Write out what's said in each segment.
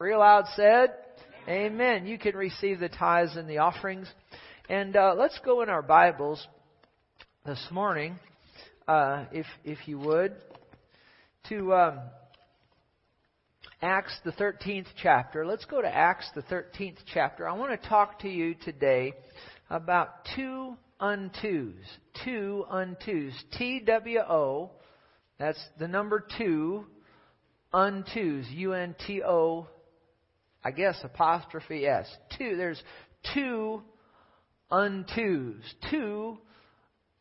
Real loud said, Amen. Amen. You can receive the tithes and the offerings. And uh, let's go in our Bibles this morning, uh, if if you would, to um, Acts the thirteenth chapter. Let's go to Acts the thirteenth chapter. I want to talk to you today about two untos. Two untos. T W O. That's the number two. Untos. U N T O I guess apostrophe S. Two, there's two untos. Two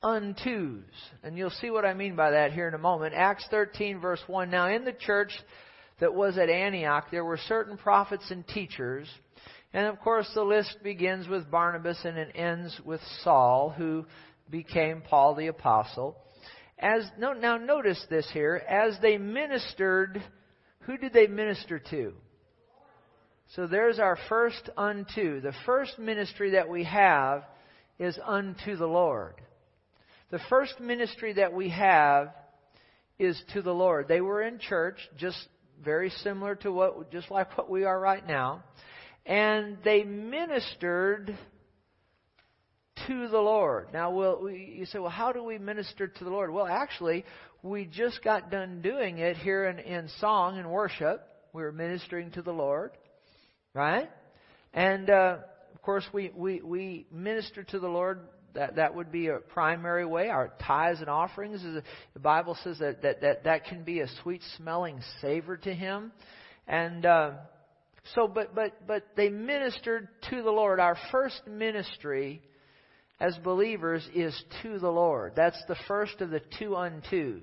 untos. And you'll see what I mean by that here in a moment. Acts 13 verse 1. Now in the church that was at Antioch, there were certain prophets and teachers. And of course the list begins with Barnabas and it ends with Saul, who became Paul the Apostle. As, now notice this here. As they ministered, who did they minister to? So there's our first unto. The first ministry that we have is unto the Lord. The first ministry that we have is to the Lord. They were in church, just very similar to what, just like what we are right now. And they ministered to the Lord. Now, will you say, well, how do we minister to the Lord? Well, actually, we just got done doing it here in, in song and worship. We were ministering to the Lord. Right? And uh, of course, we, we, we minister to the Lord. That, that would be a primary way. Our tithes and offerings, the Bible says that, that, that that can be a sweet smelling savor to Him. And uh, so, but, but, but they ministered to the Lord. Our first ministry as believers is to the Lord. That's the first of the two untos.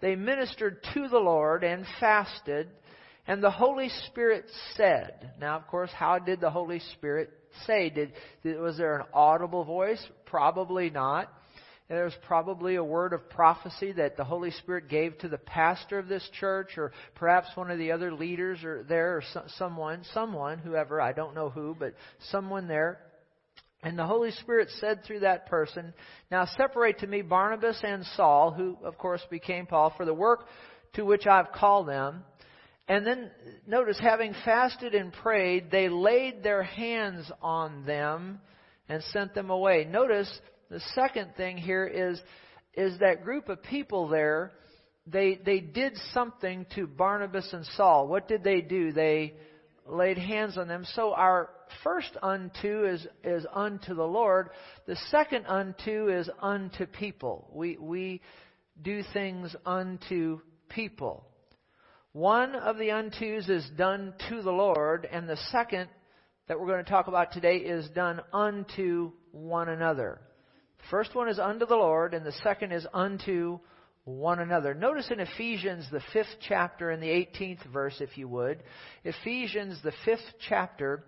They ministered to the Lord and fasted and the Holy Spirit said. Now, of course, how did the Holy Spirit say? Did, was there an audible voice? Probably not. There was probably a word of prophecy that the Holy Spirit gave to the pastor of this church, or perhaps one of the other leaders, or there, or someone, someone, whoever, I don't know who, but someone there. And the Holy Spirit said through that person, Now separate to me Barnabas and Saul, who of course became Paul, for the work to which I've called them. And then notice, having fasted and prayed, they laid their hands on them and sent them away. Notice the second thing here is, is that group of people there, they, they did something to Barnabas and Saul. What did they do? They laid hands on them. So our first unto is, is unto the Lord. The second unto is unto people. We, we do things unto people. One of the untos is done to the Lord, and the second that we're going to talk about today is done unto one another. The first one is unto the Lord, and the second is unto one another. Notice in Ephesians, the fifth chapter and the 18th verse, if you would. Ephesians, the fifth chapter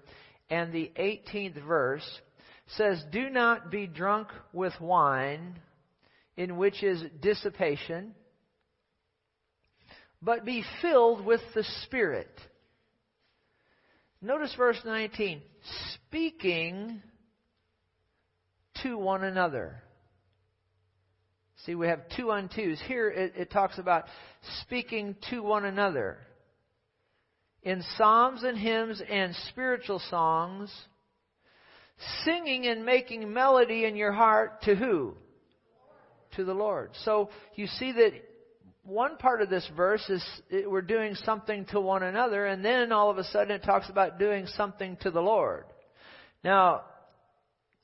and the 18th verse says, Do not be drunk with wine, in which is dissipation but be filled with the Spirit. Notice verse 19. Speaking to one another. See, we have two untos. Here it, it talks about speaking to one another. In psalms and hymns and spiritual songs, singing and making melody in your heart to who? To the Lord. So you see that one part of this verse is we're doing something to one another, and then all of a sudden it talks about doing something to the Lord. Now,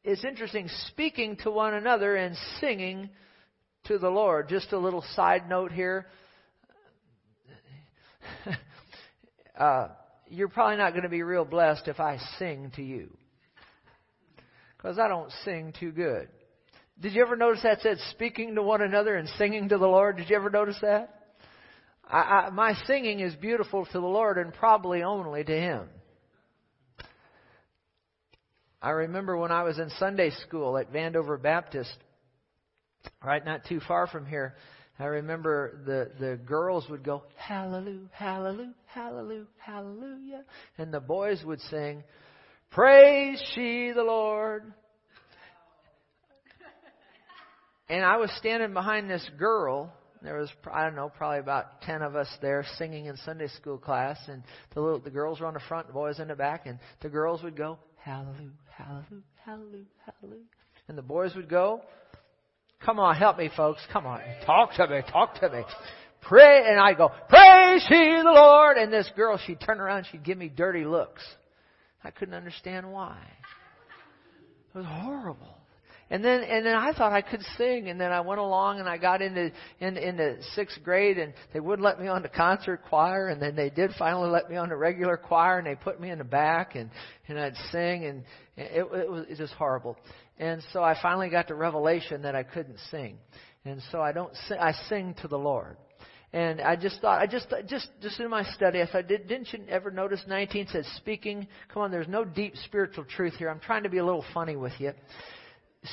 it's interesting speaking to one another and singing to the Lord. Just a little side note here. uh, you're probably not going to be real blessed if I sing to you. Because I don't sing too good. Did you ever notice that said speaking to one another and singing to the Lord? Did you ever notice that? I, I, my singing is beautiful to the Lord and probably only to Him. I remember when I was in Sunday school at Vandover Baptist, right not too far from here. I remember the, the girls would go, Hallelujah, Hallelujah, Hallelujah, Hallelujah. And the boys would sing, Praise she the Lord. And I was standing behind this girl There was I don't know, probably about ten of us there singing in Sunday school class, and the little the girls were on the front, the boys in the back, and the girls would go hallelujah, hallelujah, hallelujah, hallelujah, and the boys would go, "Come on, help me, folks, come on, talk to me, talk to me." Pray, and I go, praise ye the Lord. And this girl, she'd turn around, she'd give me dirty looks. I couldn't understand why. It was horrible. And then, and then I thought I could sing, and then I went along and I got into, in, into sixth grade, and they wouldn't let me on the concert choir, and then they did finally let me on the regular choir, and they put me in the back, and, and I'd sing, and it, it was just horrible. And so I finally got the revelation that I couldn't sing. And so I don't sing, I sing to the Lord. And I just thought, I just, just, just in my study, I thought, did, didn't you ever notice 19 says speaking? Come on, there's no deep spiritual truth here. I'm trying to be a little funny with you.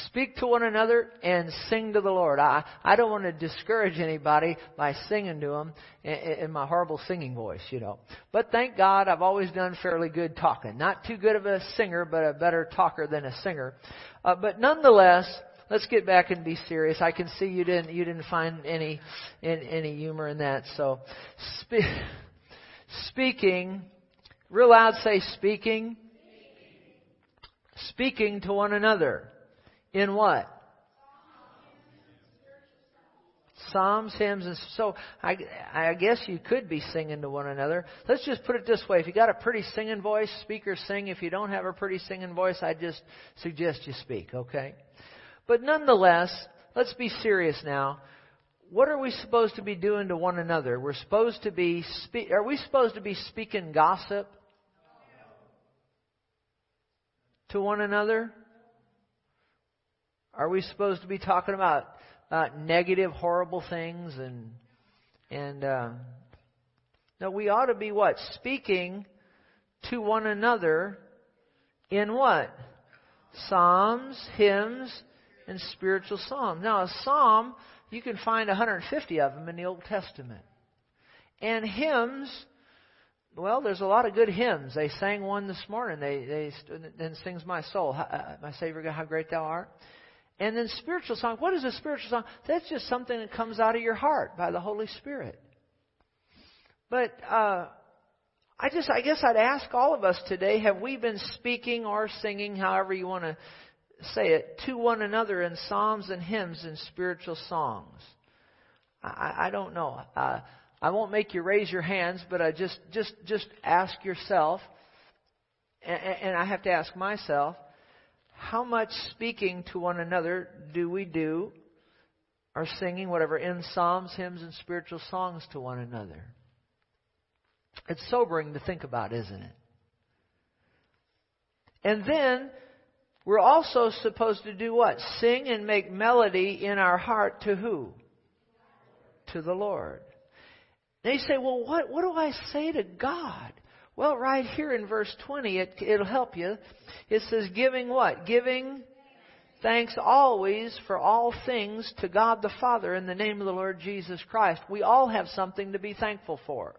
Speak to one another and sing to the Lord. I, I don't want to discourage anybody by singing to them in, in my horrible singing voice, you know. But thank God I've always done fairly good talking. Not too good of a singer, but a better talker than a singer. Uh, but nonetheless, let's get back and be serious. I can see you didn't you didn't find any in, any humor in that. So, spe- speaking, real loud, say speaking. Speaking to one another in what? Psalms, hymns, and so I, I guess you could be singing to one another. Let's just put it this way: if you got a pretty singing voice, speakers sing. If you don't have a pretty singing voice, I just suggest you speak. Okay? But nonetheless, let's be serious now. What are we supposed to be doing to one another? We're supposed to be spe- are we supposed to be speaking gossip to one another? Are we supposed to be talking about uh, negative, horrible things and and uh, no? We ought to be what speaking to one another in what psalms, hymns, and spiritual psalms. Now, a psalm, you can find 150 of them in the Old Testament. And hymns, well, there's a lot of good hymns. They sang one this morning. They, they, then sings my soul, uh, my Savior God, how great thou art. And then spiritual song. What is a spiritual song? That's just something that comes out of your heart by the Holy Spirit. But uh, I just, I guess I'd ask all of us today: Have we been speaking or singing, however you want to say it, to one another in psalms and hymns and spiritual songs? I, I don't know. Uh, I won't make you raise your hands, but I just just just ask yourself, and, and I have to ask myself, how much speaking to one another do we do, or singing whatever in psalms, hymns, and spiritual songs to one another? It's sobering to think about, isn't it? And then we're also supposed to do what? Sing and make melody in our heart to who? To the Lord. They say, well, what, what do I say to God? Well, right here in verse 20, it, it'll help you. It says, giving what? Giving thanks always for all things to God the Father in the name of the Lord Jesus Christ. We all have something to be thankful for.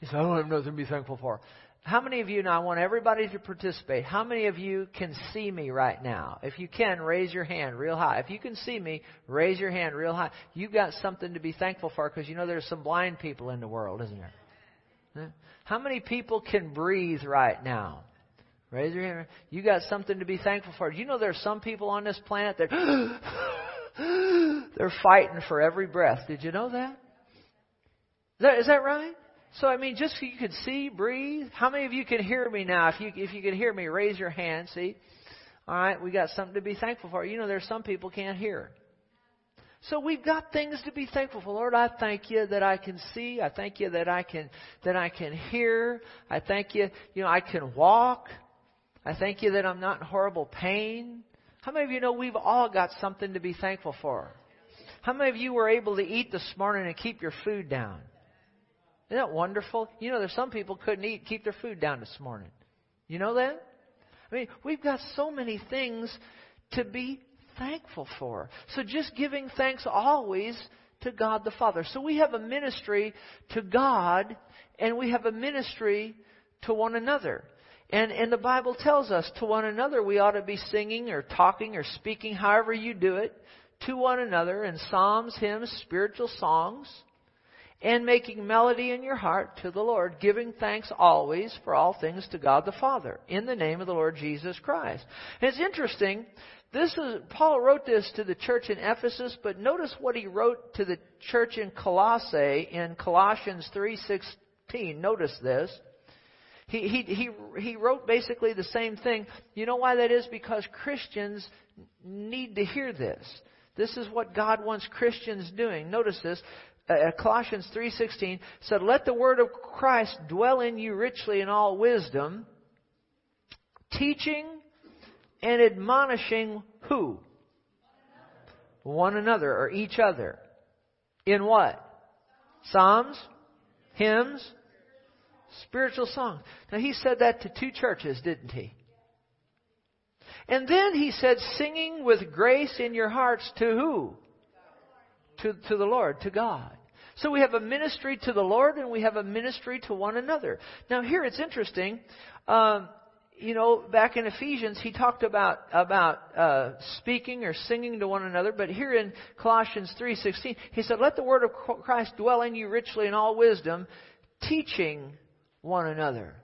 You say, I don't have nothing to be thankful for. How many of you now, I want everybody to participate. How many of you can see me right now? If you can, raise your hand real high. If you can see me, raise your hand real high. You've got something to be thankful for because you know there's some blind people in the world, isn't there? How many people can breathe right now? Raise your hand. You got something to be thankful for. You know there's some people on this planet that they're fighting for every breath. Did you know that? Is that, is that right? So I mean, just so you can see, breathe. How many of you can hear me now? If you if you can hear me, raise your hand. See, all right, we got something to be thankful for. You know, there's some people can't hear. So we've got things to be thankful for. Lord, I thank you that I can see. I thank you that I can that I can hear. I thank you, you know, I can walk. I thank you that I'm not in horrible pain. How many of you know we've all got something to be thankful for? How many of you were able to eat this morning and keep your food down? Isn't that wonderful? You know, there's some people couldn't eat, keep their food down this morning. You know that? I mean, we've got so many things to be thankful for. So just giving thanks always to God the Father. So we have a ministry to God and we have a ministry to one another. And, and the Bible tells us to one another we ought to be singing or talking or speaking, however you do it, to one another in psalms, hymns, spiritual songs, and making melody in your heart to the Lord, giving thanks always for all things to God the Father, in the name of the Lord Jesus Christ. And it's interesting, this is, Paul wrote this to the church in Ephesus, but notice what he wrote to the church in Colossae in Colossians 3.16. Notice this. He, he, he, he wrote basically the same thing. You know why that is? Because Christians need to hear this. This is what God wants Christians doing. Notice this. Uh, Colossians 3:16 said, "Let the word of Christ dwell in you richly in all wisdom, teaching and admonishing who? One another or each other. In what? Psalms, hymns, spiritual songs. Now he said that to two churches, didn't he? And then he said, singing with grace in your hearts to who? To, to the Lord, to God. So we have a ministry to the Lord and we have a ministry to one another. Now here it's interesting. Um, you know, back in Ephesians, he talked about about uh, speaking or singing to one another. But here in Colossians three sixteen, he said, "Let the word of Christ dwell in you richly in all wisdom, teaching one another."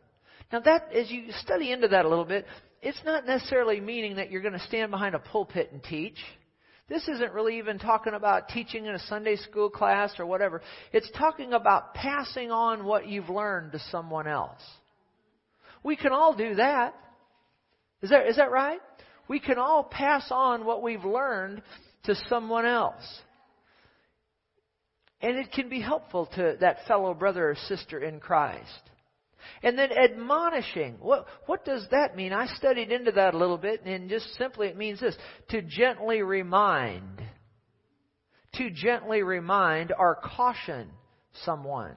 Now, that as you study into that a little bit, it's not necessarily meaning that you're going to stand behind a pulpit and teach. This isn't really even talking about teaching in a Sunday school class or whatever. It's talking about passing on what you've learned to someone else. We can all do that. Is that, is that right? We can all pass on what we've learned to someone else. And it can be helpful to that fellow brother or sister in Christ. And then admonishing. What, what does that mean? I studied into that a little bit, and just simply it means this to gently remind. To gently remind or caution someone.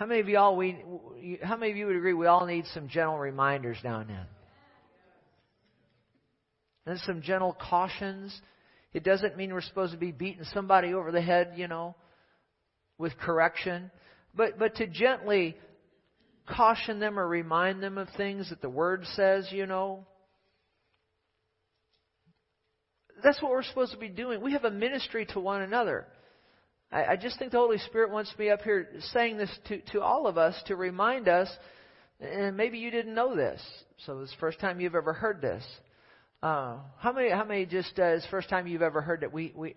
How many of y'all we how many of you would agree we all need some gentle reminders now and then? And some gentle cautions. It doesn't mean we're supposed to be beating somebody over the head, you know, with correction. But but to gently caution them or remind them of things that the Word says, you know. That's what we're supposed to be doing. We have a ministry to one another. I, I just think the Holy Spirit wants me up here saying this to, to all of us to remind us, and maybe you didn't know this, so it's the first time you've ever heard this. Uh, how many? How many? Just uh, it's first time you've ever heard that we we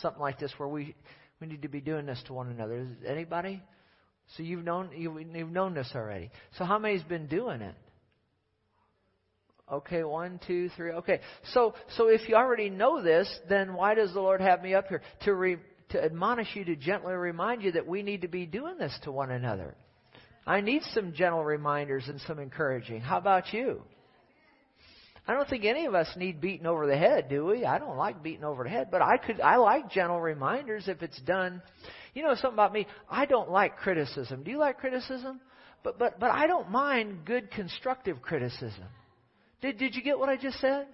something like this where we we need to be doing this to one another. Is anybody? So you've known you, you've known this already. So how many's been doing it? Okay, one, two, three. Okay, so so if you already know this, then why does the Lord have me up here to re, to admonish you to gently remind you that we need to be doing this to one another? I need some gentle reminders and some encouraging. How about you? I don't think any of us need beaten over the head, do we? I don't like beaten over the head, but I could I like gentle reminders if it's done you know something about me? I don't like criticism. Do you like criticism? But but but I don't mind good constructive criticism. Did did you get what I just said?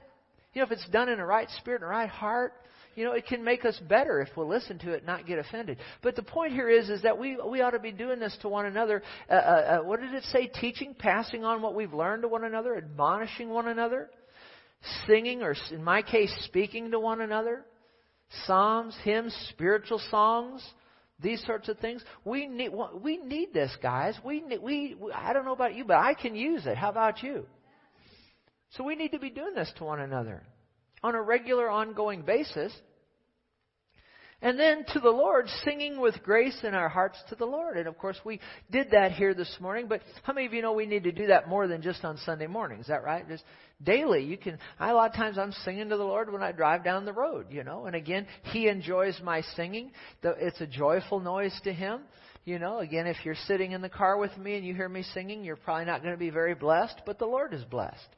You know, if it's done in a right spirit and a right heart, you know, it can make us better if we'll listen to it, not get offended. But the point here is, is that we we ought to be doing this to one another. Uh, uh, uh, what did it say? Teaching, passing on what we've learned to one another, admonishing one another, singing, or in my case, speaking to one another, psalms, hymns, spiritual songs, these sorts of things. We need we need this, guys. We we I don't know about you, but I can use it. How about you? So we need to be doing this to one another on a regular, ongoing basis. And then to the Lord, singing with grace in our hearts to the Lord. And of course, we did that here this morning, but how many of you know we need to do that more than just on Sunday morning? Is that right? Just daily. You can, I, a lot of times I'm singing to the Lord when I drive down the road, you know, and again, He enjoys my singing. It's a joyful noise to Him. You know, again, if you're sitting in the car with me and you hear me singing, you're probably not going to be very blessed, but the Lord is blessed.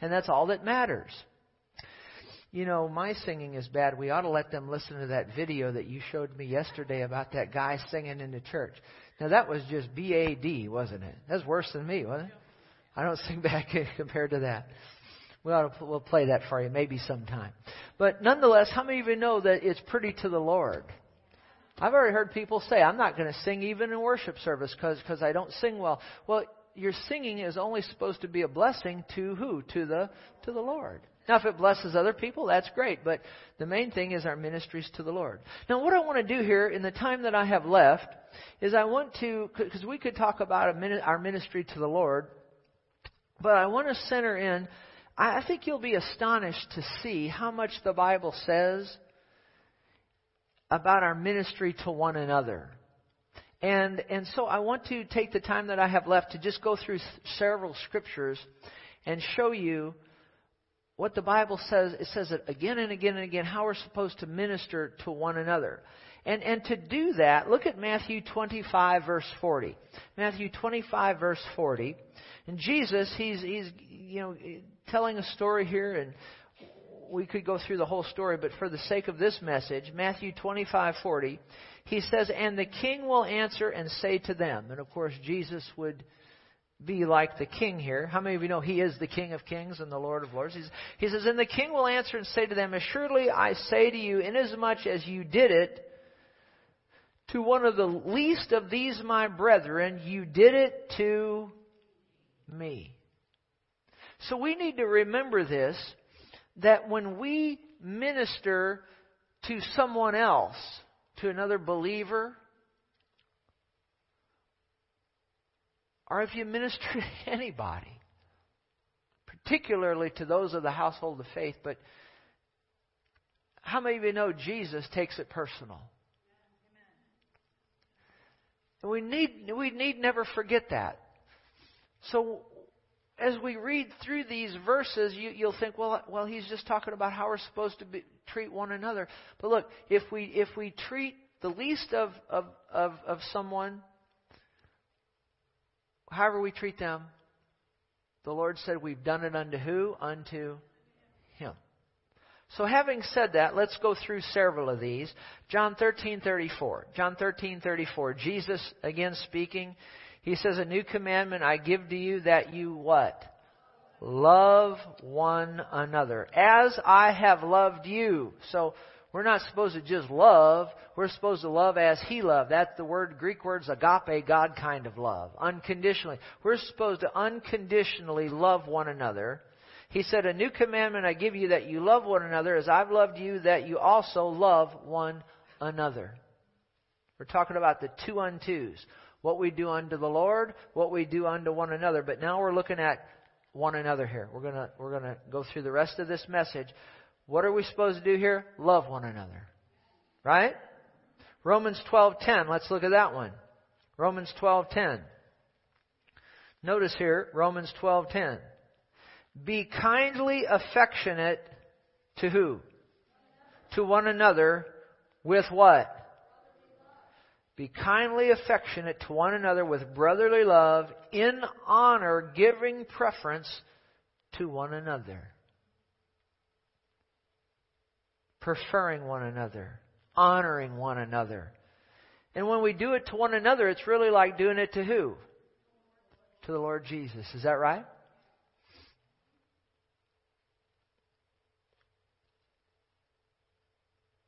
And that's all that matters you know, my singing is bad. We ought to let them listen to that video that you showed me yesterday about that guy singing in the church. Now that was just B A D, wasn't it? That's worse than me, wasn't it? I don't sing back compared to that. We ought to, we'll play that for you maybe sometime. But nonetheless, how many of you know that it's pretty to the Lord? I've already heard people say, I'm not going to sing even in worship service because I don't sing well. Well, your singing is only supposed to be a blessing to who? To the to the Lord. Now, if it blesses other people, that's great. But the main thing is our ministries to the Lord. Now, what I want to do here in the time that I have left is I want to, because we could talk about our ministry to the Lord, but I want to center in. I think you'll be astonished to see how much the Bible says about our ministry to one another. And, and so I want to take the time that I have left to just go through several scriptures and show you what the Bible says. It says it again and again and again how we're supposed to minister to one another. And, and to do that, look at Matthew 25 verse 40. Matthew 25 verse 40. And Jesus, he's, he's, you know, telling a story here and we could go through the whole story, but for the sake of this message, Matthew 25:40, he says, "And the king will answer and say to them." And of course, Jesus would be like the king here. How many of you know he is the King of Kings and the Lord of Lords? He's, he says, "And the king will answer and say to them, Assuredly I say to you, inasmuch as you did it to one of the least of these my brethren, you did it to me." So we need to remember this that when we minister to someone else, to another believer, or if you minister to anybody, particularly to those of the household of faith, but how many of you know Jesus takes it personal? And we need we need never forget that. So as we read through these verses, you, will think, well, well, he's just talking about how we're supposed to be, treat one another. But look, if we if we treat the least of of of, of someone, however we treat them, the Lord said, we've done it unto who? Unto Him. So having said that, let's go through several of these. John 13:34. John 13:34. Jesus again speaking. He says, A new commandment I give to you that you what? Love one another. As I have loved you. So, we're not supposed to just love. We're supposed to love as He loved. That's the word, Greek word's agape, God kind of love. Unconditionally. We're supposed to unconditionally love one another. He said, A new commandment I give you that you love one another as I've loved you, that you also love one another. We're talking about the two untos what we do unto the Lord, what we do unto one another. But now we're looking at one another here. We're gonna we're gonna go through the rest of this message. What are we supposed to do here? Love one another. Right? Romans 12:10. Let's look at that one. Romans 12:10. Notice here, Romans 12:10. Be kindly affectionate to who? To one another with what? Be kindly affectionate to one another with brotherly love, in honor, giving preference to one another. Preferring one another, honoring one another. And when we do it to one another, it's really like doing it to who? To the Lord Jesus. Is that right?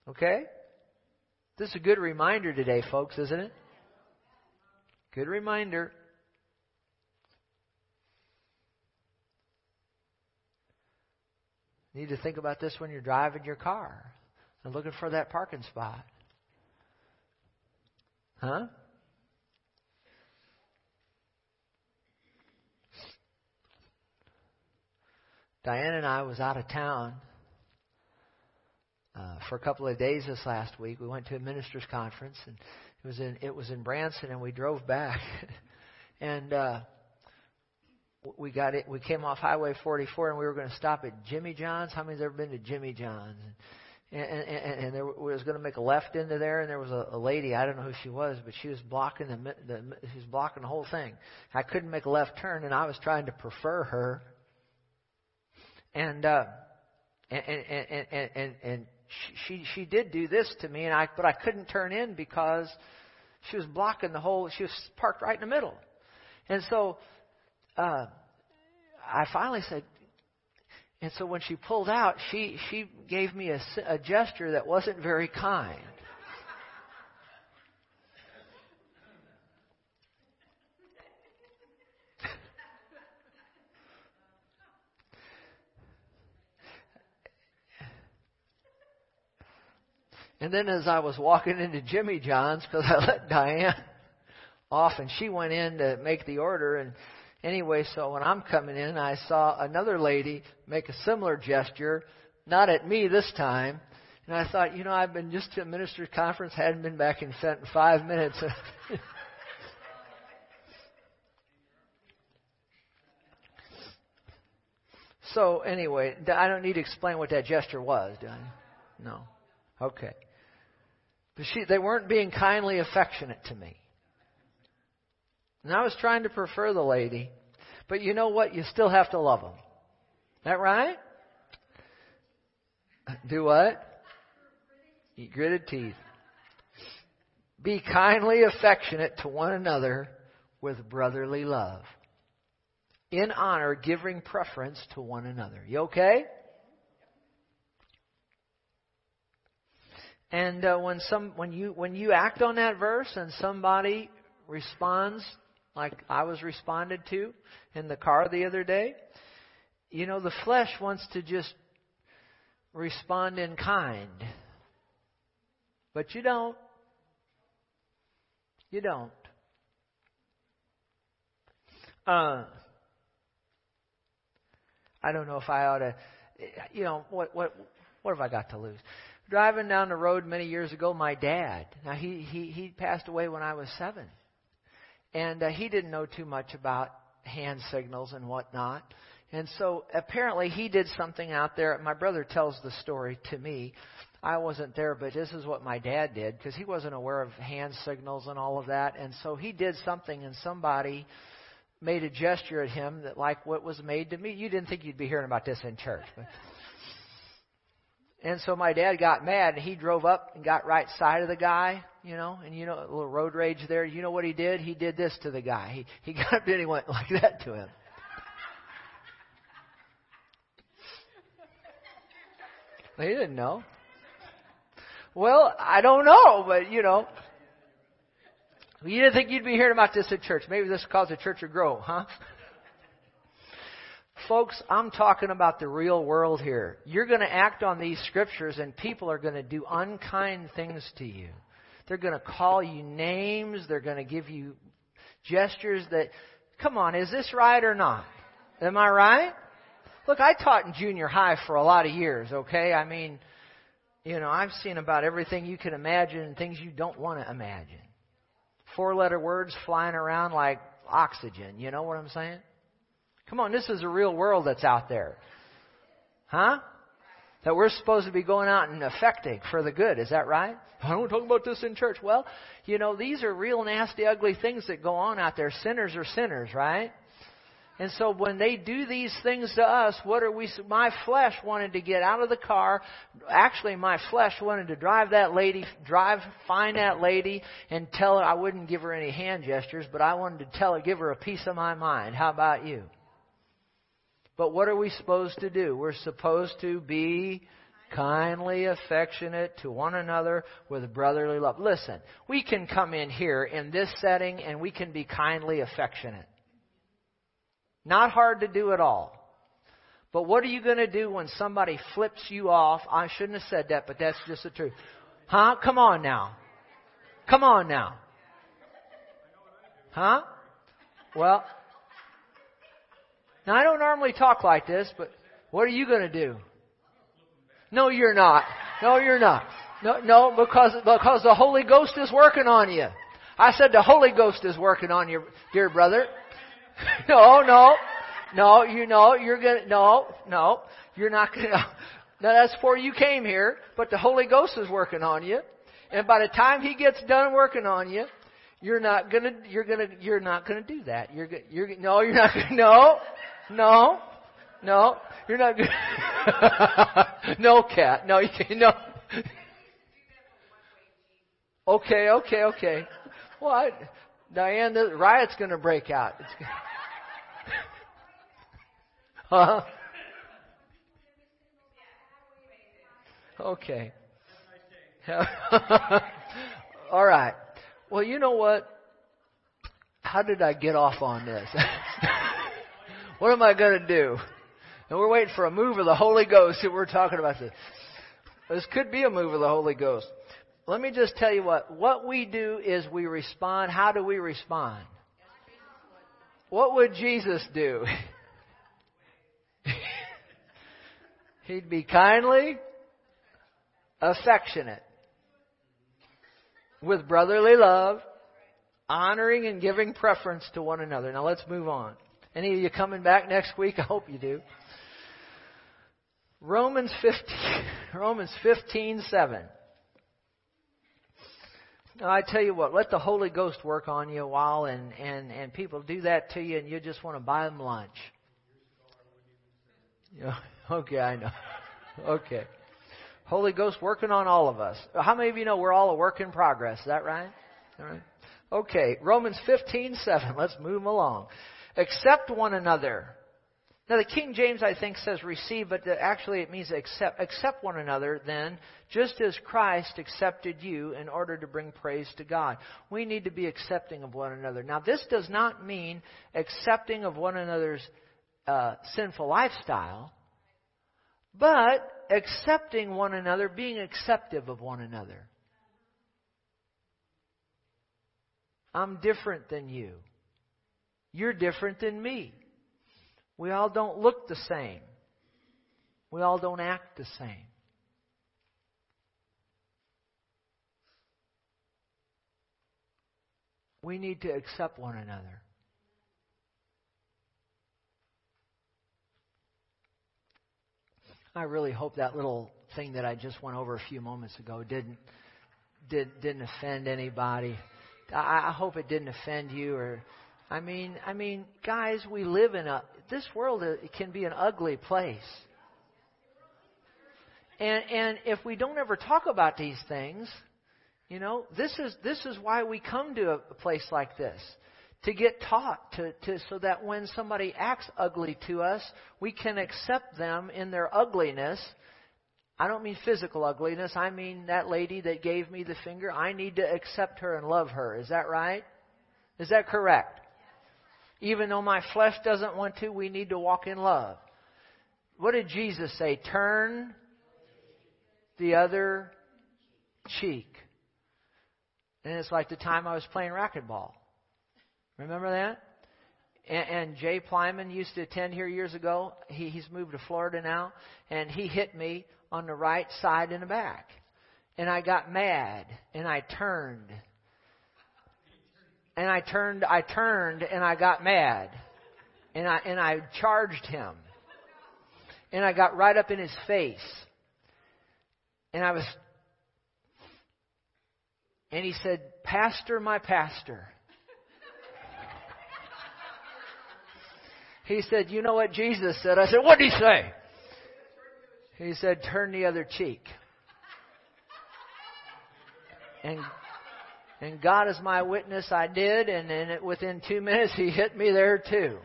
Okay? This is a good reminder today, folks, isn't it? Good reminder. You need to think about this when you're driving your car and looking for that parking spot. Huh? Diane and I was out of town uh, for a couple of days this last week. We went to a ministers' conference, and it was in it was in Branson, and we drove back, and uh, we got it. We came off Highway 44, and we were going to stop at Jimmy John's. How many's ever been to Jimmy John's? And, and, and, and there was going to make a left into there, and there was a, a lady. I don't know who she was, but she was blocking the, the she was blocking the whole thing. I couldn't make a left turn, and I was trying to prefer her. And uh, and and and and, and she, she did do this to me, and I, but I couldn't turn in because she was blocking the whole, she was parked right in the middle. And so, uh, I finally said, and so when she pulled out, she, she gave me a, a gesture that wasn't very kind. And then as I was walking into Jimmy John's, because I let Diane off and she went in to make the order, and anyway, so when I'm coming in, I saw another lady make a similar gesture, not at me this time. And I thought, you know, I've been just to a minister's conference, hadn't been back in five minutes. so anyway, I don't need to explain what that gesture was, do I? No. Okay. But she, they weren't being kindly affectionate to me. And I was trying to prefer the lady. But you know what? You still have to love them. That right? Do what? Eat gritted teeth. Be kindly affectionate to one another with brotherly love. In honor, giving preference to one another. You okay? And uh, when some when you when you act on that verse and somebody responds like I was responded to in the car the other day, you know the flesh wants to just respond in kind. But you don't. You don't. Uh, I don't know if I ought to. You know what? What? What have I got to lose? Driving down the road many years ago, my dad. Now he he he passed away when I was seven, and uh, he didn't know too much about hand signals and whatnot. And so apparently he did something out there. My brother tells the story to me I wasn't there, but this is what my dad did because he wasn't aware of hand signals and all of that. And so he did something, and somebody made a gesture at him that, like what was made to me. You didn't think you'd be hearing about this in church. But... And so my dad got mad, and he drove up and got right side of the guy, you know, and you know, a little road rage there. You know what he did? He did this to the guy. He, he got up and he went like that to him. He didn't know. Well, I don't know, but you know. You didn't think you'd be hearing about this at church. Maybe this caused the church to grow, huh? Folks, I'm talking about the real world here. You're going to act on these scriptures and people are going to do unkind things to you. They're going to call you names. They're going to give you gestures that, come on, is this right or not? Am I right? Look, I taught in junior high for a lot of years, okay? I mean, you know, I've seen about everything you can imagine and things you don't want to imagine. Four letter words flying around like oxygen. You know what I'm saying? Come on, this is a real world that's out there. Huh? That we're supposed to be going out and affecting for the good. Is that right? I don't talk about this in church. Well, you know, these are real nasty, ugly things that go on out there. Sinners are sinners, right? And so when they do these things to us, what are we, my flesh wanted to get out of the car. Actually, my flesh wanted to drive that lady, drive, find that lady and tell her, I wouldn't give her any hand gestures, but I wanted to tell her, give her a piece of my mind. How about you? But what are we supposed to do? We're supposed to be kindly affectionate to one another with brotherly love. Listen, we can come in here in this setting and we can be kindly affectionate. Not hard to do at all. But what are you going to do when somebody flips you off? I shouldn't have said that, but that's just the truth. Huh? Come on now. Come on now. Huh? Well, now I don't normally talk like this, but what are you going to do? No, you're not. No, you're not. No, no, because because the Holy Ghost is working on you. I said the Holy Ghost is working on you, dear brother. no, no, no, you know, you're gonna, no, no, you're not gonna, no, that's before you came here, but the Holy Ghost is working on you. And by the time He gets done working on you, you're not gonna, you're gonna, you're not gonna do that. You're, you're, no, you're not gonna, no, no, no, you're not gonna, no cat, no, you can't, no. Okay, okay, okay. I, Diane, the riot's going to break out. huh? Okay. All right. Well, you know what? How did I get off on this? What am I going to do? And we're waiting for a move of the Holy Ghost. We're talking about this. This could be a move of the Holy Ghost. Let me just tell you what. What we do is we respond. How do we respond? What would Jesus do? He'd be kindly, affectionate, with brotherly love, honoring and giving preference to one another. Now let's move on. Any of you coming back next week? I hope you do. Romans 15, Romans 15, 7. Now, I tell you what, let the Holy Ghost work on you a while, and, and, and people do that to you, and you just want to buy them lunch. Yeah, okay, I know. Okay. Holy Ghost working on all of us. How many of you know we're all a work in progress? Is that right? All right. Okay, Romans 15:7. Let's move along. Accept one another. Now the King James I think says receive, but actually it means accept. Accept one another then, just as Christ accepted you in order to bring praise to God. We need to be accepting of one another. Now this does not mean accepting of one another's uh, sinful lifestyle, but accepting one another, being acceptive of one another. I'm different than you. You're different than me. We all don't look the same. We all don't act the same. We need to accept one another. I really hope that little thing that I just went over a few moments ago didn't did, didn't offend anybody. I, I hope it didn't offend you or I mean I mean guys we live in a this world uh, can be an ugly place. And and if we don't ever talk about these things, you know, this is this is why we come to a place like this to get taught to, to so that when somebody acts ugly to us, we can accept them in their ugliness. I don't mean physical ugliness. I mean that lady that gave me the finger. I need to accept her and love her. Is that right? Is that correct? Even though my flesh doesn't want to, we need to walk in love. What did Jesus say? Turn the other cheek. And it's like the time I was playing racquetball. Remember that? And, and Jay Plyman used to attend here years ago. He, he's moved to Florida now, and he hit me on the right side in the back. And I got mad, and I turned. And I turned, I turned, and I got mad. And I, and I charged him. And I got right up in his face. And I was, and he said, Pastor, my pastor. He said, You know what Jesus said? I said, What did he say? He said, Turn the other cheek. And and God is my witness, I did, and then within two minutes he hit me there too.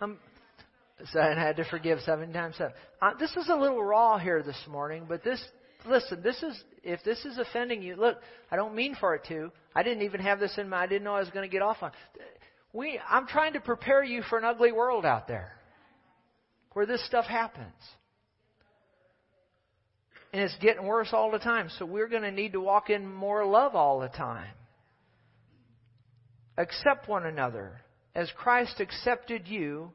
I'm, so I had to forgive seven times seven. Uh, this is a little raw here this morning, but this listen, this is if this is offending you, look, I don't mean for it to. I didn't even have this in mind. I didn't know I was going to get off on. We, I'm trying to prepare you for an ugly world out there where this stuff happens. And it's getting worse all the time. So we're going to need to walk in more love all the time. Accept one another as Christ accepted you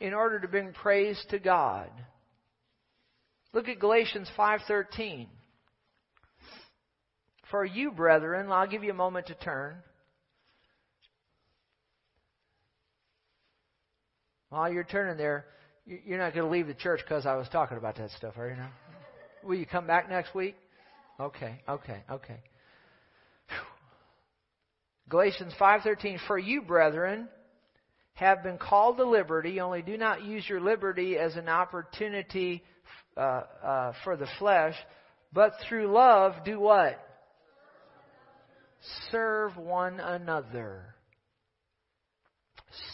in order to bring praise to God. Look at Galatians 5:13. For you, brethren, I'll give you a moment to turn. While you're turning there, you're not going to leave the church because I was talking about that stuff, are you? Now? Will you come back next week? Okay, okay, okay. Galatians 5:13 For you brethren have been called to liberty only do not use your liberty as an opportunity uh, uh, for the flesh, but through love do what? Serve one another.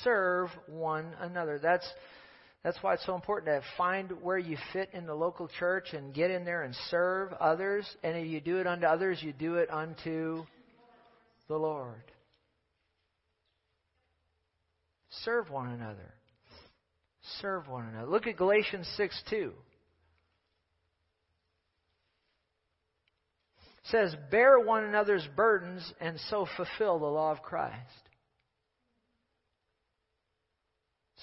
Serve one another. That's that's why it's so important to find where you fit in the local church and get in there and serve others. And if you do it unto others, you do it unto the Lord. Serve one another. serve one another. Look at Galatians 6 2. It says, Bear one another's burdens and so fulfill the law of Christ.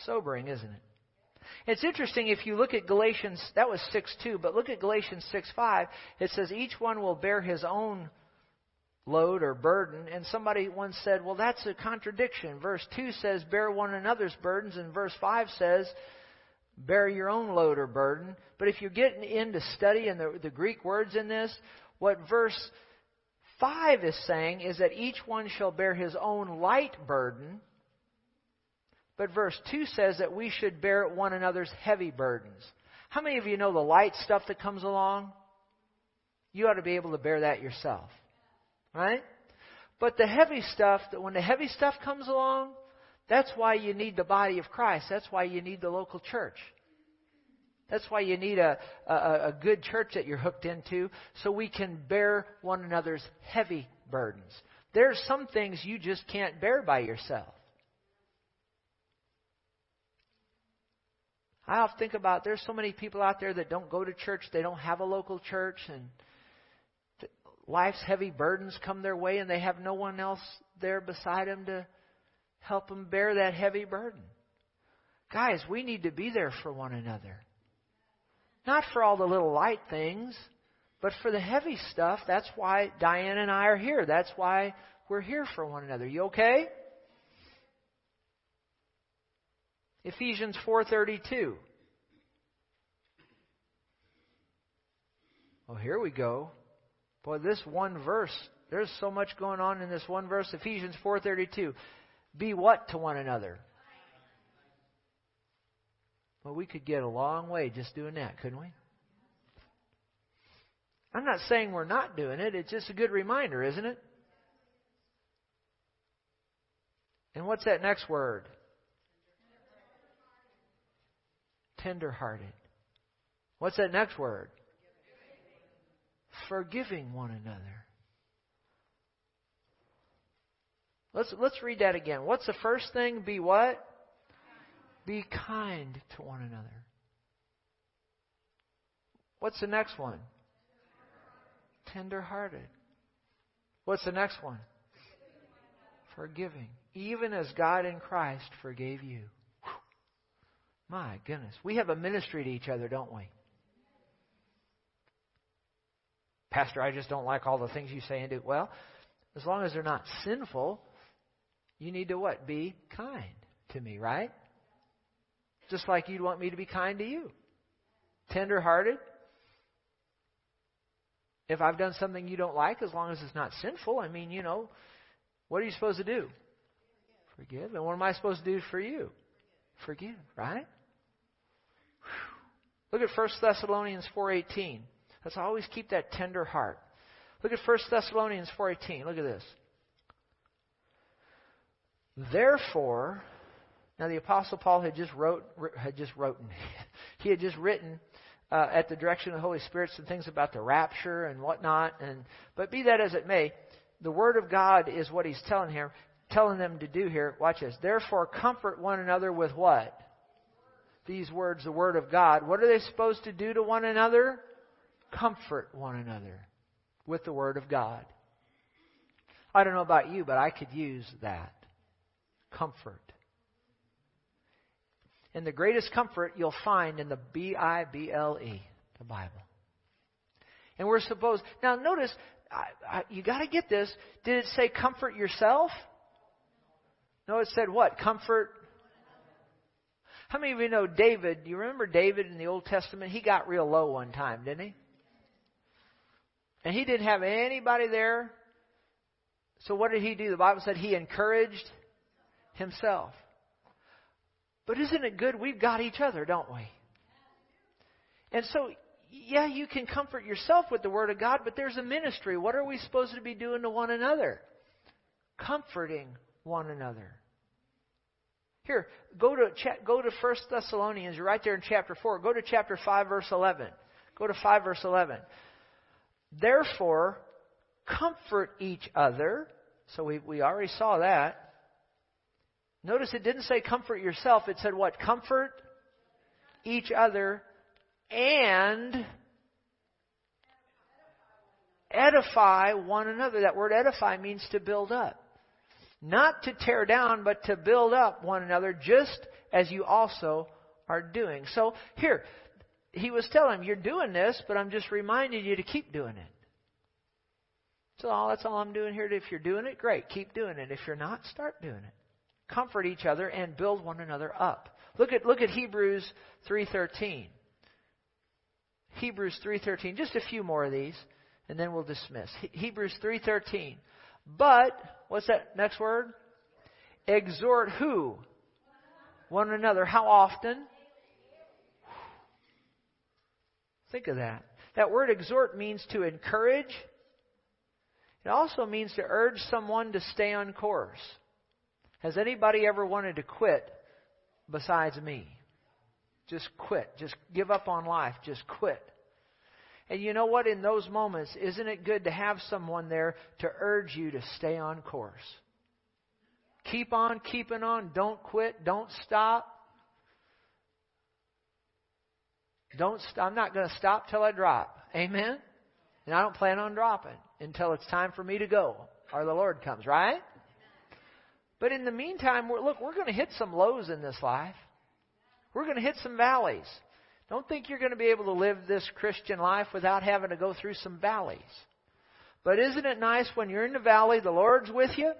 Sobering, isn't it? It's interesting if you look at Galatians, that was 6 2, but look at Galatians 6 5. It says, Each one will bear his own load or burden. And somebody once said, well, that's a contradiction. Verse 2 says, bear one another's burdens, and verse 5 says, bear your own load or burden. But if you're getting into study and the, the Greek words in this, what verse 5 is saying is that each one shall bear his own light burden. But verse 2 says that we should bear one another's heavy burdens. How many of you know the light stuff that comes along? You ought to be able to bear that yourself. Right? But the heavy stuff, that when the heavy stuff comes along, that's why you need the body of Christ. That's why you need the local church. That's why you need a, a, a good church that you're hooked into so we can bear one another's heavy burdens. There's some things you just can't bear by yourself. I often think about there's so many people out there that don't go to church, they don't have a local church, and life's heavy burdens come their way and they have no one else there beside them to help them bear that heavy burden. Guys, we need to be there for one another. Not for all the little light things, but for the heavy stuff. That's why Diane and I are here. That's why we're here for one another. You okay? Ephesians 4:32. Oh, here we go. Boy, this one verse, there's so much going on in this one verse, Ephesians 4:32. Be what to one another? Well, we could get a long way just doing that, couldn't we? I'm not saying we're not doing it. It's just a good reminder, isn't it? And what's that next word? Tenderhearted. What's that next word? forgiving one another. Let's, let's read that again. What's the first thing? Be what? Be kind to one another. What's the next one? Tenderhearted. What's the next one? Forgiving. Even as God in Christ forgave you. My goodness. We have a ministry to each other, don't we? Pastor, I just don't like all the things you say and do. Well, as long as they're not sinful, you need to what? Be kind to me, right? Just like you'd want me to be kind to you. Tender hearted. If I've done something you don't like, as long as it's not sinful, I mean, you know, what are you supposed to do? Forgive. And what am I supposed to do for you? Forgive, right? Look at 1 Thessalonians 4:18. Let's always keep that tender heart. Look at 1 Thessalonians 4:18. Look at this. Therefore, now the apostle Paul had just wrote had just written he had just written uh, at the direction of the Holy Spirit some things about the rapture and whatnot. And but be that as it may, the word of God is what he's telling here, telling them to do here. Watch this. Therefore, comfort one another with what? These words, the word of God. What are they supposed to do to one another? comfort one another with the Word of God. I don't know about you, but I could use that. Comfort. And the greatest comfort you'll find in the B I B L E, the Bible. And we're supposed, now notice, I, I, you got to get this. Did it say comfort yourself? No, it said what? Comfort. How many of you know David? Do you remember David in the Old Testament? He got real low one time, didn't he? And he didn't have anybody there. So what did he do? The Bible said he encouraged himself. But isn't it good we've got each other, don't we? And so, yeah, you can comfort yourself with the Word of God, but there's a ministry. What are we supposed to be doing to one another? Comforting one another. Here, go to go to First Thessalonians. You're right there in chapter four. Go to chapter five, verse eleven. Go to five, verse eleven. Therefore, comfort each other. So we, we already saw that. Notice it didn't say comfort yourself. It said what? Comfort each other and edify one another. That word edify means to build up. Not to tear down, but to build up one another, just as you also are doing. So here, he was telling him, You're doing this, but I'm just reminding you to keep doing it. So all, that's all I'm doing here. If you're doing it, great. Keep doing it. If you're not, start doing it. Comfort each other and build one another up. Look at, look at Hebrews 3.13. Hebrews 3.13. Just a few more of these, and then we'll dismiss. Hebrews 3.13. But, what's that next word? Exhort who? One another. How often? Think of that. That word exhort means to encourage it also means to urge someone to stay on course. Has anybody ever wanted to quit besides me? Just quit. Just give up on life. Just quit. And you know what? In those moments, isn't it good to have someone there to urge you to stay on course? Keep on keeping on. Don't quit. Don't stop. Don't. St- I'm not going to stop till I drop. Amen. And I don't plan on dropping until it's time for me to go or the Lord comes, right? But in the meantime, we're, look, we're going to hit some lows in this life. We're going to hit some valleys. Don't think you're going to be able to live this Christian life without having to go through some valleys. But isn't it nice when you're in the valley, the Lord's with you?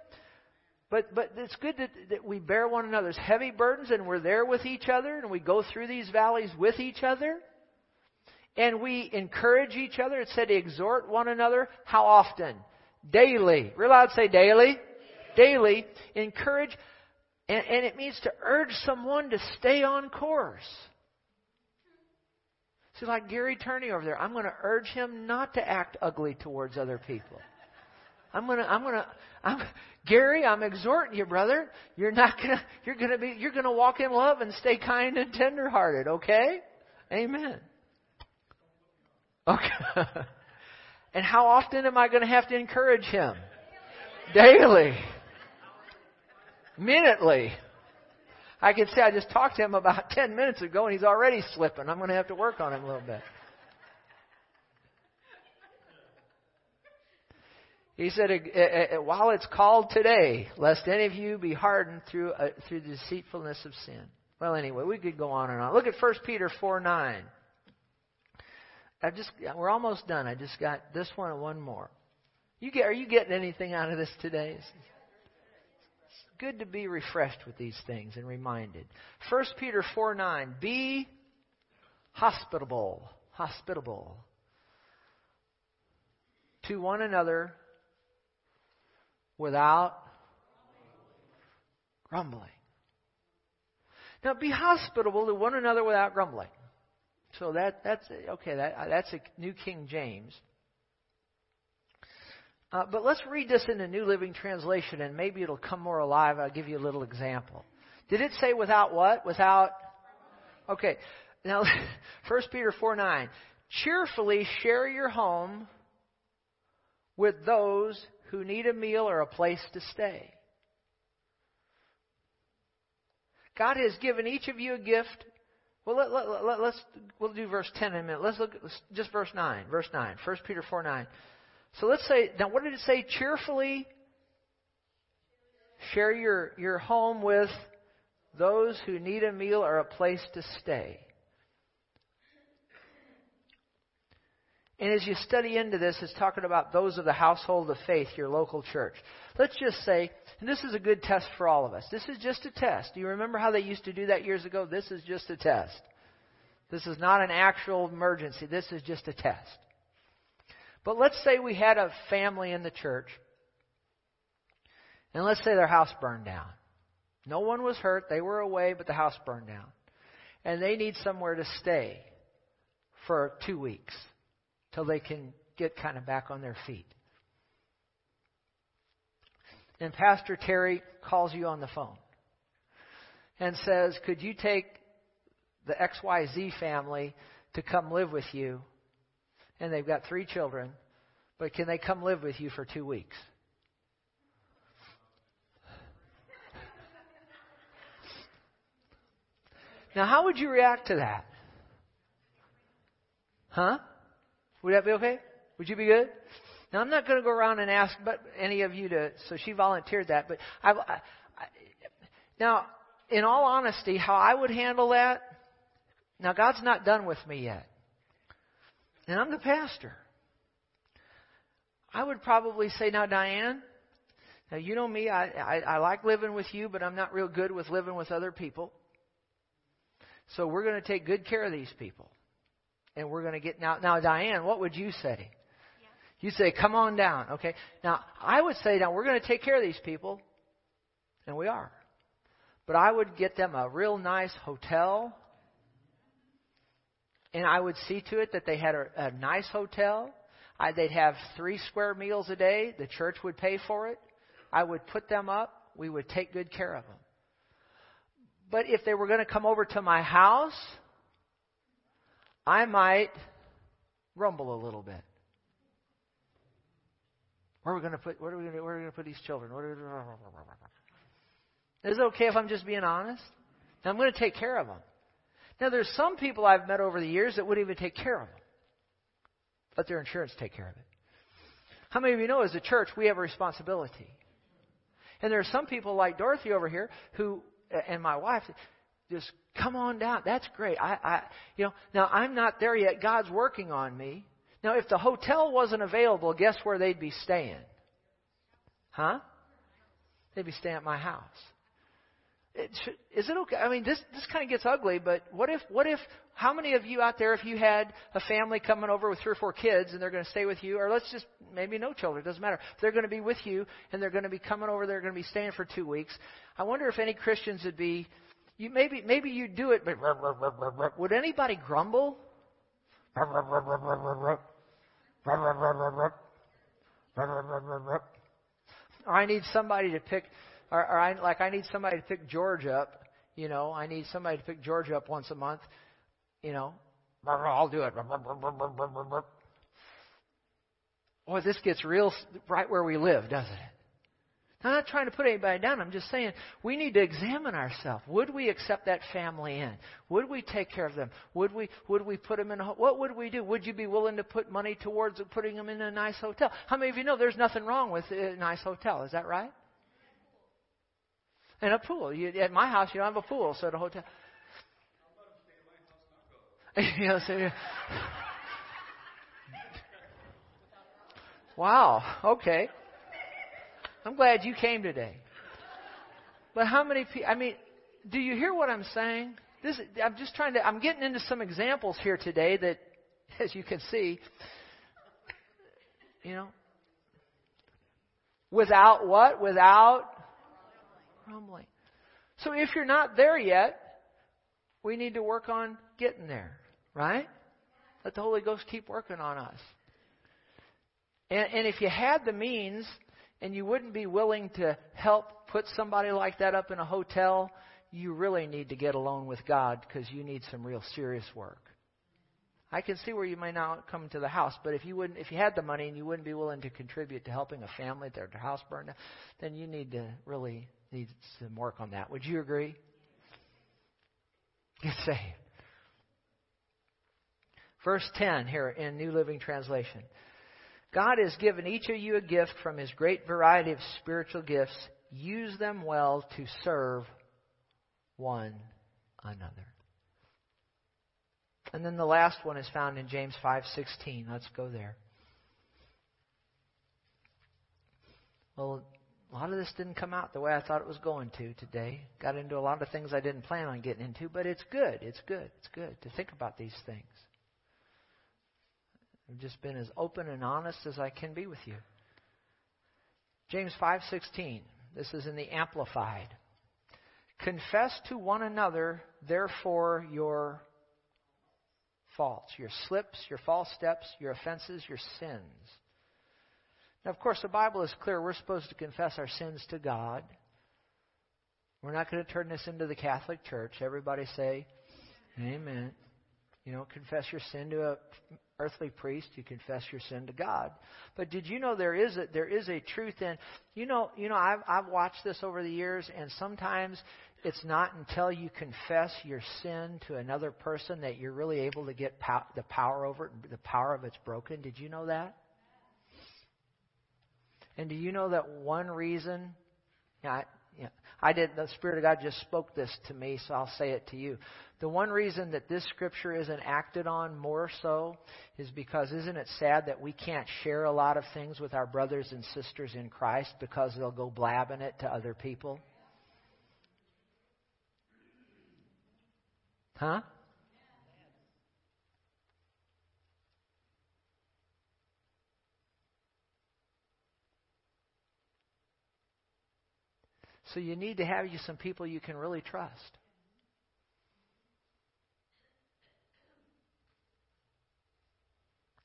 But but it's good that, that we bear one another's heavy burdens and we're there with each other and we go through these valleys with each other. And we encourage each other. It said to exhort one another. How often? Daily. Real loud say daily. Daily. Encourage. And, and it means to urge someone to stay on course. See, like Gary Turney over there, I'm going to urge him not to act ugly towards other people. I'm gonna, I'm gonna, I'm, Gary, I'm exhorting you, brother. You're not gonna, you're gonna be, you're gonna walk in love and stay kind and tenderhearted, okay? Amen. Okay. and how often am I going to have to encourage him? Daily. Minutely. I can say I just talked to him about 10 minutes ago and he's already slipping. I'm going to have to work on him a little bit. He said, eh, eh, eh, while it's called today, lest any of you be hardened through, uh, through the deceitfulness of sin. Well, anyway, we could go on and on. Look at 1 Peter 4 9. I just we're almost done. I just got this one and one more. You get are you getting anything out of this today? Good to be refreshed with these things and reminded. 1 Peter 4 9. Be hospitable. Hospitable. To one another without grumbling. Now, be hospitable to one another without grumbling. So that that's okay. That that's a New King James. Uh, but let's read this in the New Living Translation, and maybe it'll come more alive. I'll give you a little example. Did it say without what? Without. Okay. Now, 1 Peter 4 9. Cheerfully share your home with those who need a meal or a place to stay. God has given each of you a gift well, let, let, let, let's we'll do verse 10 in a minute. Let's look at just verse 9. Verse 9. 1 Peter 4 9. So let's say, now what did it say? Cheerfully share your, your home with those who need a meal or a place to stay. And as you study into this, it's talking about those of the household of faith, your local church. Let's just say, and this is a good test for all of us. This is just a test. Do you remember how they used to do that years ago? This is just a test. This is not an actual emergency. This is just a test. But let's say we had a family in the church, and let's say their house burned down. No one was hurt. They were away, but the house burned down. And they need somewhere to stay for two weeks till they can get kind of back on their feet. And Pastor Terry calls you on the phone and says, Could you take the XYZ family to come live with you? And they've got three children, but can they come live with you for two weeks? Now, how would you react to that? Huh? Would that be okay? Would you be good? Now I'm not going to go around and ask, but any of you to. So she volunteered that, but I, I, now, in all honesty, how I would handle that. Now God's not done with me yet, and I'm the pastor. I would probably say, now Diane, now you know me. I, I, I like living with you, but I'm not real good with living with other people. So we're going to take good care of these people. And we're going to get now. Now, Diane, what would you say? Yeah. You say, "Come on down." Okay. Now, I would say, "Now we're going to take care of these people," and we are. But I would get them a real nice hotel, and I would see to it that they had a, a nice hotel. I, they'd have three square meals a day. The church would pay for it. I would put them up. We would take good care of them. But if they were going to come over to my house, I might grumble a little bit. Where are we going to put? Where are we going to, where are we going to put these children? Is it okay if I'm just being honest? Now I'm going to take care of them. Now there's some people I've met over the years that wouldn't even take care of them. Let their insurance take care of it. How many of you know as a church we have a responsibility? And there are some people like Dorothy over here who and my wife just come on down. That's great. I, I, you know, now I'm not there yet. God's working on me. Now, if the hotel wasn't available, guess where they'd be staying? Huh? They'd be staying at my house. It, is it okay? I mean, this this kind of gets ugly, but what if what if how many of you out there, if you had a family coming over with three or four kids and they're going to stay with you, or let's just maybe no children, doesn't matter. They're going to be with you and they're going to be coming over, they're going to be staying for two weeks. I wonder if any Christians would be, you maybe maybe you do it, but would anybody grumble? I need somebody to pick or, or I, like I need somebody to pick George up. You know, I need somebody to pick George up once a month. You know, I'll do it. Boy, this gets real right where we live, doesn't it? I'm not trying to put anybody down. I'm just saying we need to examine ourselves. Would we accept that family in? Would we take care of them? Would we would we put them in a what would we do? Would you be willing to put money towards putting them in a nice hotel? How many of you know there's nothing wrong with a nice hotel? Is that right? And a pool. You, at my house, you don't have a pool, so at a hotel. you know, so, wow. Okay. I'm glad you came today. But how many people? I mean, do you hear what I'm saying? This, I'm just trying to. I'm getting into some examples here today that, as you can see, you know, without what? Without grumbling. So if you're not there yet, we need to work on getting there, right? Let the Holy Ghost keep working on us. And, and if you had the means and you wouldn't be willing to help put somebody like that up in a hotel, you really need to get alone with God because you need some real serious work. I can see where you may not come to the house, but if you wouldn't, if you had the money and you wouldn't be willing to contribute to helping a family that their house burned then you need to really need some work on that. Would you agree? Get saved. Verse 10 here in New Living Translation. God has given each of you a gift from his great variety of spiritual gifts. Use them well to serve one another. And then the last one is found in James 5:16. Let's go there. Well, a lot of this didn't come out the way I thought it was going to today. Got into a lot of things I didn't plan on getting into, but it's good. It's good. It's good to think about these things. I've just been as open and honest as I can be with you. James 5:16. This is in the amplified. Confess to one another therefore your faults, your slips, your false steps, your offenses, your sins now, of course, the Bible is clear. We're supposed to confess our sins to God. We're not going to turn this into the Catholic Church. Everybody say, Amen. You don't confess your sin to a earthly priest, you confess your sin to God. But did you know there is a, there is a truth in you know you know I've I've watched this over the years and sometimes it's not until you confess your sin to another person that you're really able to get pow- the power over it, the power of it's broken. Did you know that? And do you know that one reason? Yeah, I, yeah, I did. The Spirit of God just spoke this to me, so I'll say it to you. The one reason that this scripture isn't acted on more so is because isn't it sad that we can't share a lot of things with our brothers and sisters in Christ because they'll go blabbing it to other people? Huh? So you need to have you some people you can really trust.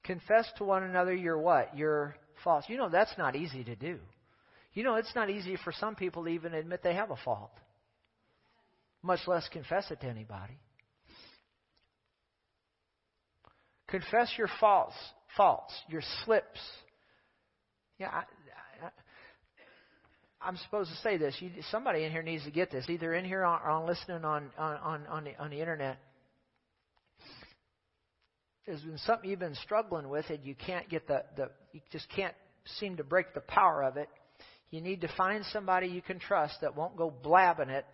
Confess to one another your what? Your faults. You know that's not easy to do. You know it's not easy for some people to even admit they have a fault, much less confess it to anybody. Confess your faults, faults, your slips. Yeah, I, I'm supposed to say this. You, somebody in here needs to get this, either in here or on listening on on on the, on the internet. There's been something you've been struggling with, and you can't get the the you just can't seem to break the power of it. You need to find somebody you can trust that won't go blabbing it,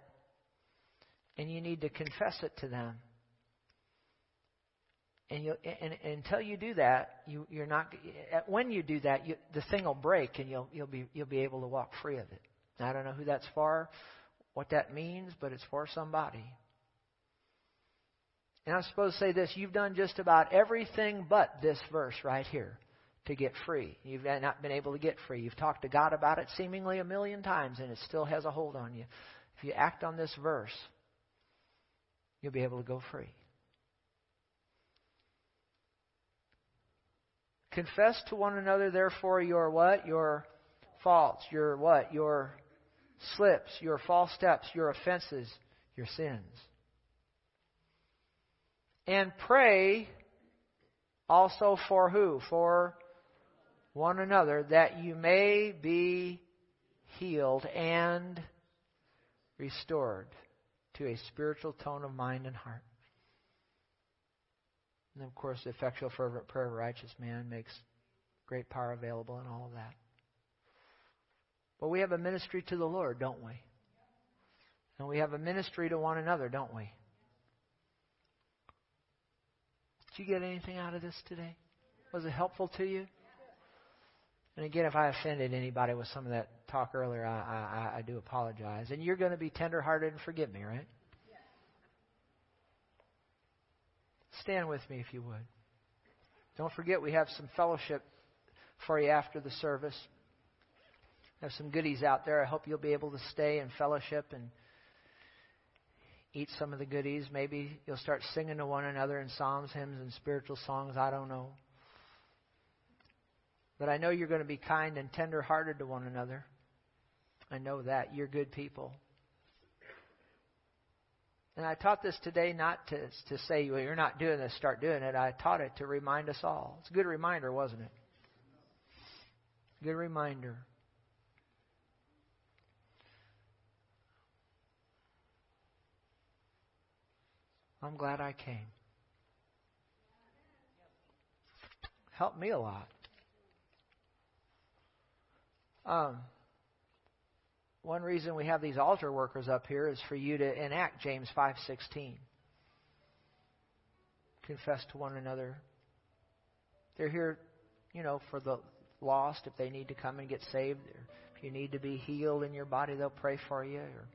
and you need to confess it to them. And, you, and, and until you do that, you, you're not. When you do that, you, the thing will break, and you'll you'll be you'll be able to walk free of it. I don't know who that's for, what that means, but it's for somebody. And I'm supposed to say this: you've done just about everything but this verse right here to get free. You've not been able to get free. You've talked to God about it seemingly a million times, and it still has a hold on you. If you act on this verse, you'll be able to go free. Confess to one another, therefore, your what? Your faults, your what? Your slips, your false steps, your offenses, your sins. And pray also for who? For one another, that you may be healed and restored to a spiritual tone of mind and heart. And of course, the effectual, fervent prayer of a righteous man makes great power available and all of that. But we have a ministry to the Lord, don't we? And we have a ministry to one another, don't we? Did you get anything out of this today? Was it helpful to you? And again, if I offended anybody with some of that talk earlier, I, I, I do apologize. And you're going to be tenderhearted and forgive me, right? Stand with me if you would. Don't forget, we have some fellowship for you after the service. Have some goodies out there. I hope you'll be able to stay and fellowship and eat some of the goodies. Maybe you'll start singing to one another in psalms, hymns, and spiritual songs. I don't know. But I know you're going to be kind and tender hearted to one another. I know that. You're good people. And I taught this today not to, to say, well, you're not doing this, start doing it. I taught it to remind us all. It's a good reminder, wasn't it? Good reminder. I'm glad I came. Helped me a lot. Um, one reason we have these altar workers up here is for you to enact James 5:16. Confess to one another. They're here, you know, for the lost if they need to come and get saved. If you need to be healed in your body, they'll pray for you. Or